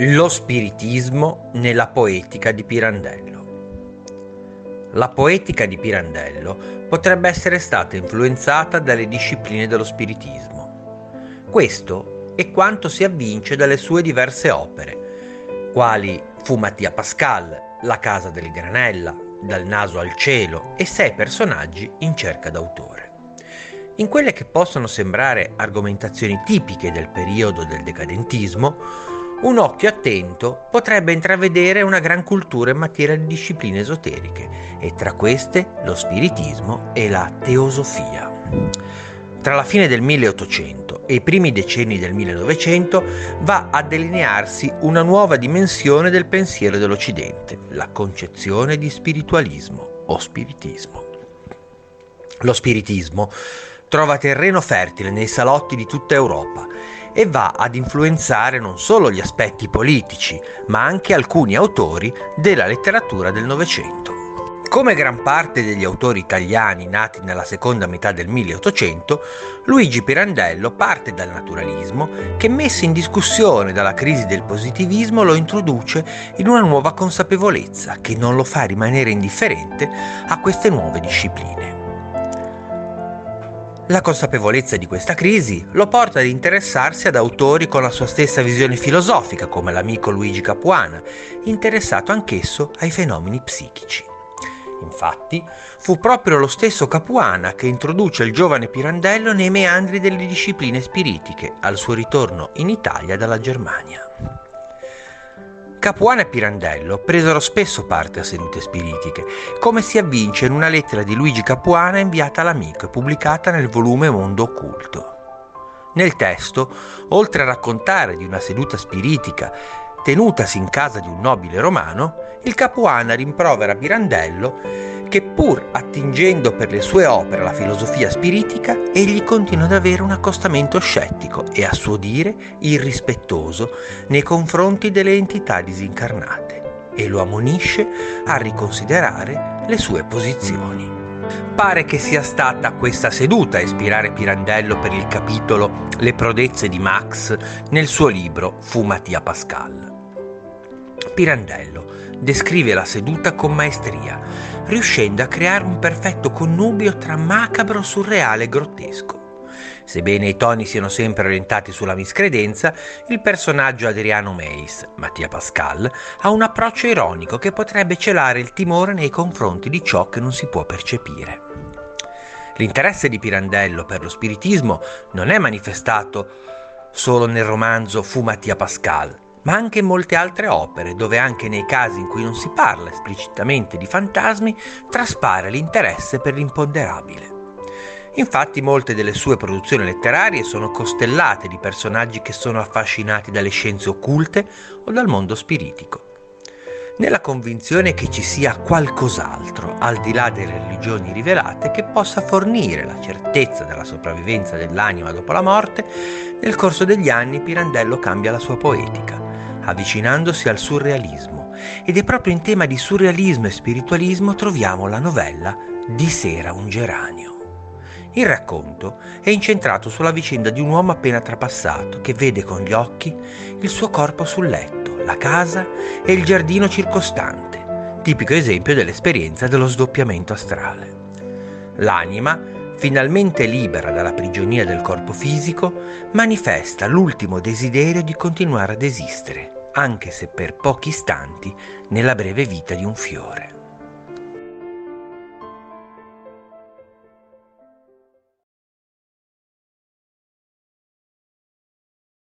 Lo spiritismo nella poetica di Pirandello. La poetica di Pirandello potrebbe essere stata influenzata dalle discipline dello spiritismo. Questo è quanto si avvince dalle sue diverse opere, quali fu Mattia Pascal, La casa del Granella, Dal naso al cielo e sei personaggi in cerca d'autore. In quelle che possono sembrare argomentazioni tipiche del periodo del decadentismo, un occhio attento potrebbe intravedere una gran cultura in materia di discipline esoteriche e tra queste lo spiritismo e la teosofia. Tra la fine del 1800 e i primi decenni del 1900 va a delinearsi una nuova dimensione del pensiero dell'Occidente, la concezione di spiritualismo o spiritismo. Lo spiritismo trova terreno fertile nei salotti di tutta Europa e va ad influenzare non solo gli aspetti politici, ma anche alcuni autori della letteratura del Novecento. Come gran parte degli autori italiani nati nella seconda metà del 1800, Luigi Pirandello parte dal naturalismo che, messo in discussione dalla crisi del positivismo, lo introduce in una nuova consapevolezza che non lo fa rimanere indifferente a queste nuove discipline. La consapevolezza di questa crisi lo porta ad interessarsi ad autori con la sua stessa visione filosofica, come l'amico Luigi Capuana, interessato anch'esso ai fenomeni psichici. Infatti, fu proprio lo stesso Capuana che introduce il giovane Pirandello nei meandri delle discipline spiritiche al suo ritorno in Italia dalla Germania. Capuana e Pirandello presero spesso parte a sedute spiritiche, come si avvince in una lettera di Luigi Capuana inviata all'amico e pubblicata nel volume Mondo Occulto. Nel testo, oltre a raccontare di una seduta spiritica tenutasi in casa di un nobile romano, il Capuana rimprovera Pirandello che pur attingendo per le sue opere alla filosofia spiritica, egli continua ad avere un accostamento scettico e a suo dire irrispettoso nei confronti delle entità disincarnate e lo ammonisce a riconsiderare le sue posizioni. Pare che sia stata questa seduta a ispirare Pirandello per il capitolo Le prodezze di Max nel suo libro Fu Mattia Pascal. Pirandello descrive la seduta con maestria, riuscendo a creare un perfetto connubio tra macabro, surreale e grottesco. Sebbene i toni siano sempre orientati sulla miscredenza, il personaggio Adriano Meis, Mattia Pascal, ha un approccio ironico che potrebbe celare il timore nei confronti di ciò che non si può percepire. L'interesse di Pirandello per lo spiritismo non è manifestato solo nel romanzo Fu Mattia Pascal, ma anche in molte altre opere, dove anche nei casi in cui non si parla esplicitamente di fantasmi, traspare l'interesse per l'imponderabile. Infatti molte delle sue produzioni letterarie sono costellate di personaggi che sono affascinati dalle scienze occulte o dal mondo spiritico. Nella convinzione che ci sia qualcos'altro, al di là delle religioni rivelate, che possa fornire la certezza della sopravvivenza dell'anima dopo la morte, nel corso degli anni Pirandello cambia la sua poetica avvicinandosi al surrealismo ed è proprio in tema di surrealismo e spiritualismo troviamo la novella Di sera un geranio. Il racconto è incentrato sulla vicenda di un uomo appena trapassato che vede con gli occhi il suo corpo sul letto, la casa e il giardino circostante, tipico esempio dell'esperienza dello sdoppiamento astrale. L'anima, finalmente libera dalla prigionia del corpo fisico, manifesta l'ultimo desiderio di continuare ad esistere, anche se per pochi istanti, nella breve vita di un fiore.